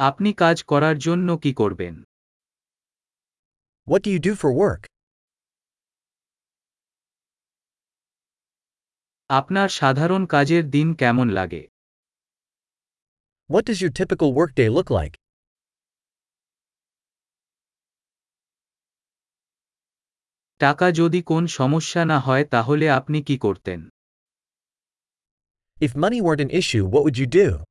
আপনি কাজ করার জন্য কি করবেন What do you do for work? আপনার সাধারণ কাজের দিন কেমন লাগে What does your typical workday look like? টাকা যদি কোন সমস্যা না হয় তাহলে আপনি কি করতেন If money weren't an issue, what would you do?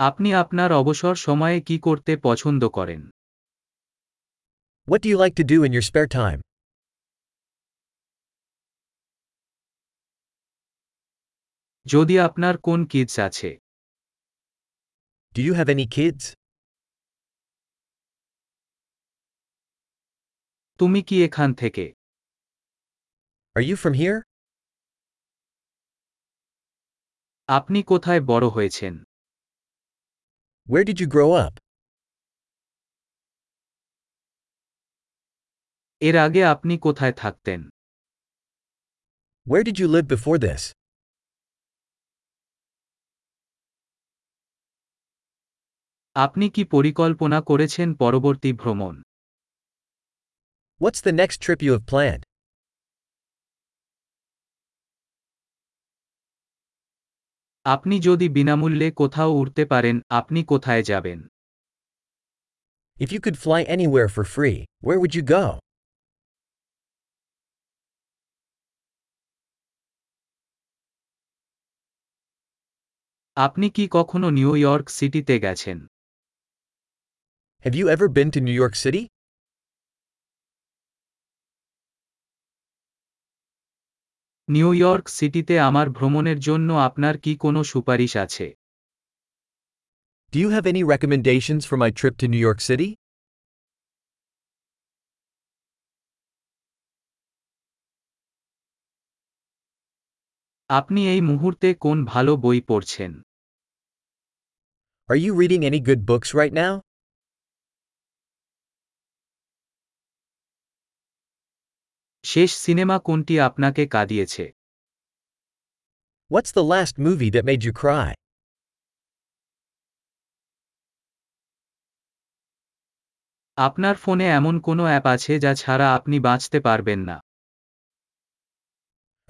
আপনি আপনার অবসর সময়ে কি করতে পছন্দ করেন What do you like to do in your spare time? যদি আপনার কোন কিডস আছে Do you have any kids? তুমি কি এখান থেকে Are you from here? আপনি কোথায় বড় হয়েছেন Where did you grow up? এর আগে আপনি কোথায় থাকতেন Where did you live before this? আপনি কি পরিকল্পনা করেছেন পরবর্তী ভ্রমণ What's the next trip you have planned? আপনি যদি বিনামূল্যে কোথাও উড়তে পারেন আপনি কোথায় যাবেন If you could fly anywhere for free, where would you go? আপনি কি কখনো নিউ ইয়র্ক সিটিতে গেছেন Have you ever been to New York City? New York সিটিতে আমার ভ্রমণের জন্য আপনার কি কোনো সুপারিশ আছে Do you have any recommendations for my trip to New York City? আপনি এই মুহূর্তে কোন ভালো বই পড়ছেন Are you reading any good books right now? শেষ সিনেমা কোনটি আপনাকে কাঁদিয়েছে What's the last movie that made you cry? আপনার ফোনে এমন কোনো অ্যাপ আছে যা ছাড়া আপনি বাঁচতে পারবেন না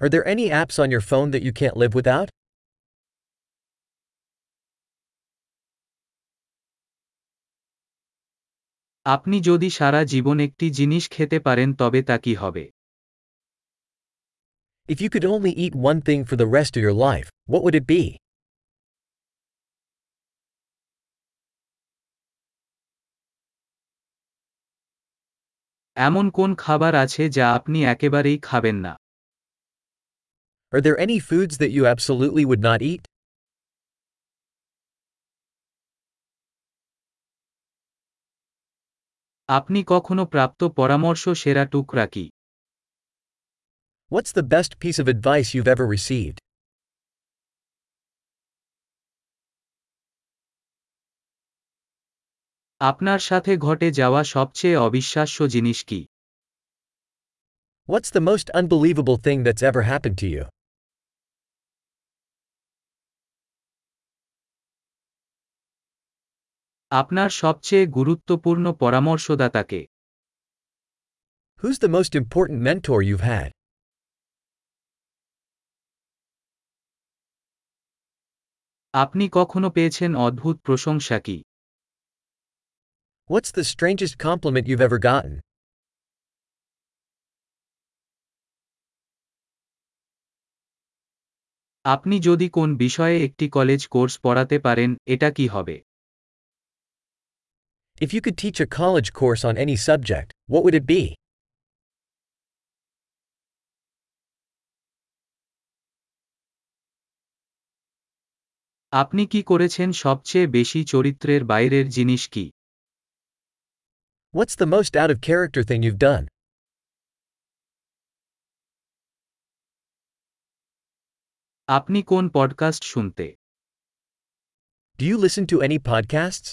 Are there any apps on your phone that you can't live without? আপনি যদি সারা জীবন একটি জিনিস খেতে পারেন তবে তা কি হবে If you could only eat one thing for the rest of your life, what would it be? এমন কোন খাবার আছে যা আপনি একেবারেই খাবেন না Are there any foods that you absolutely would not eat? আপনি কখনো প্রাপ্ত পরামর্শ সেরা টুকরা কি What's the best piece of advice you've ever received? আপনার সাথে ঘটে যাওয়া সবচেয়ে অবিশ্বাস্য জিনিস কি What's the most unbelievable thing that's ever happened to you? আপনার সবচেয়ে গুরুত্বপূর্ণ পরামর্শদাতাকে Who's the most important mentor you've had? আপনি কখনো পেয়েছেন অদ্ভুত প্রশংসা কি What's the strangest compliment you've ever gotten? আপনি যদি কোন বিষয়ে একটি কলেজ কোর্স পড়াতে পারেন এটা কি হবে If you could teach a college course on any subject, what would it be? আপনি কি করেছেন সবচেয়ে বেশি চরিত্রের বাইরের জিনিস কি What's the most out of character thing you've done? আপনি কোন পডকাস্ট শুনতে Do you listen to any podcasts?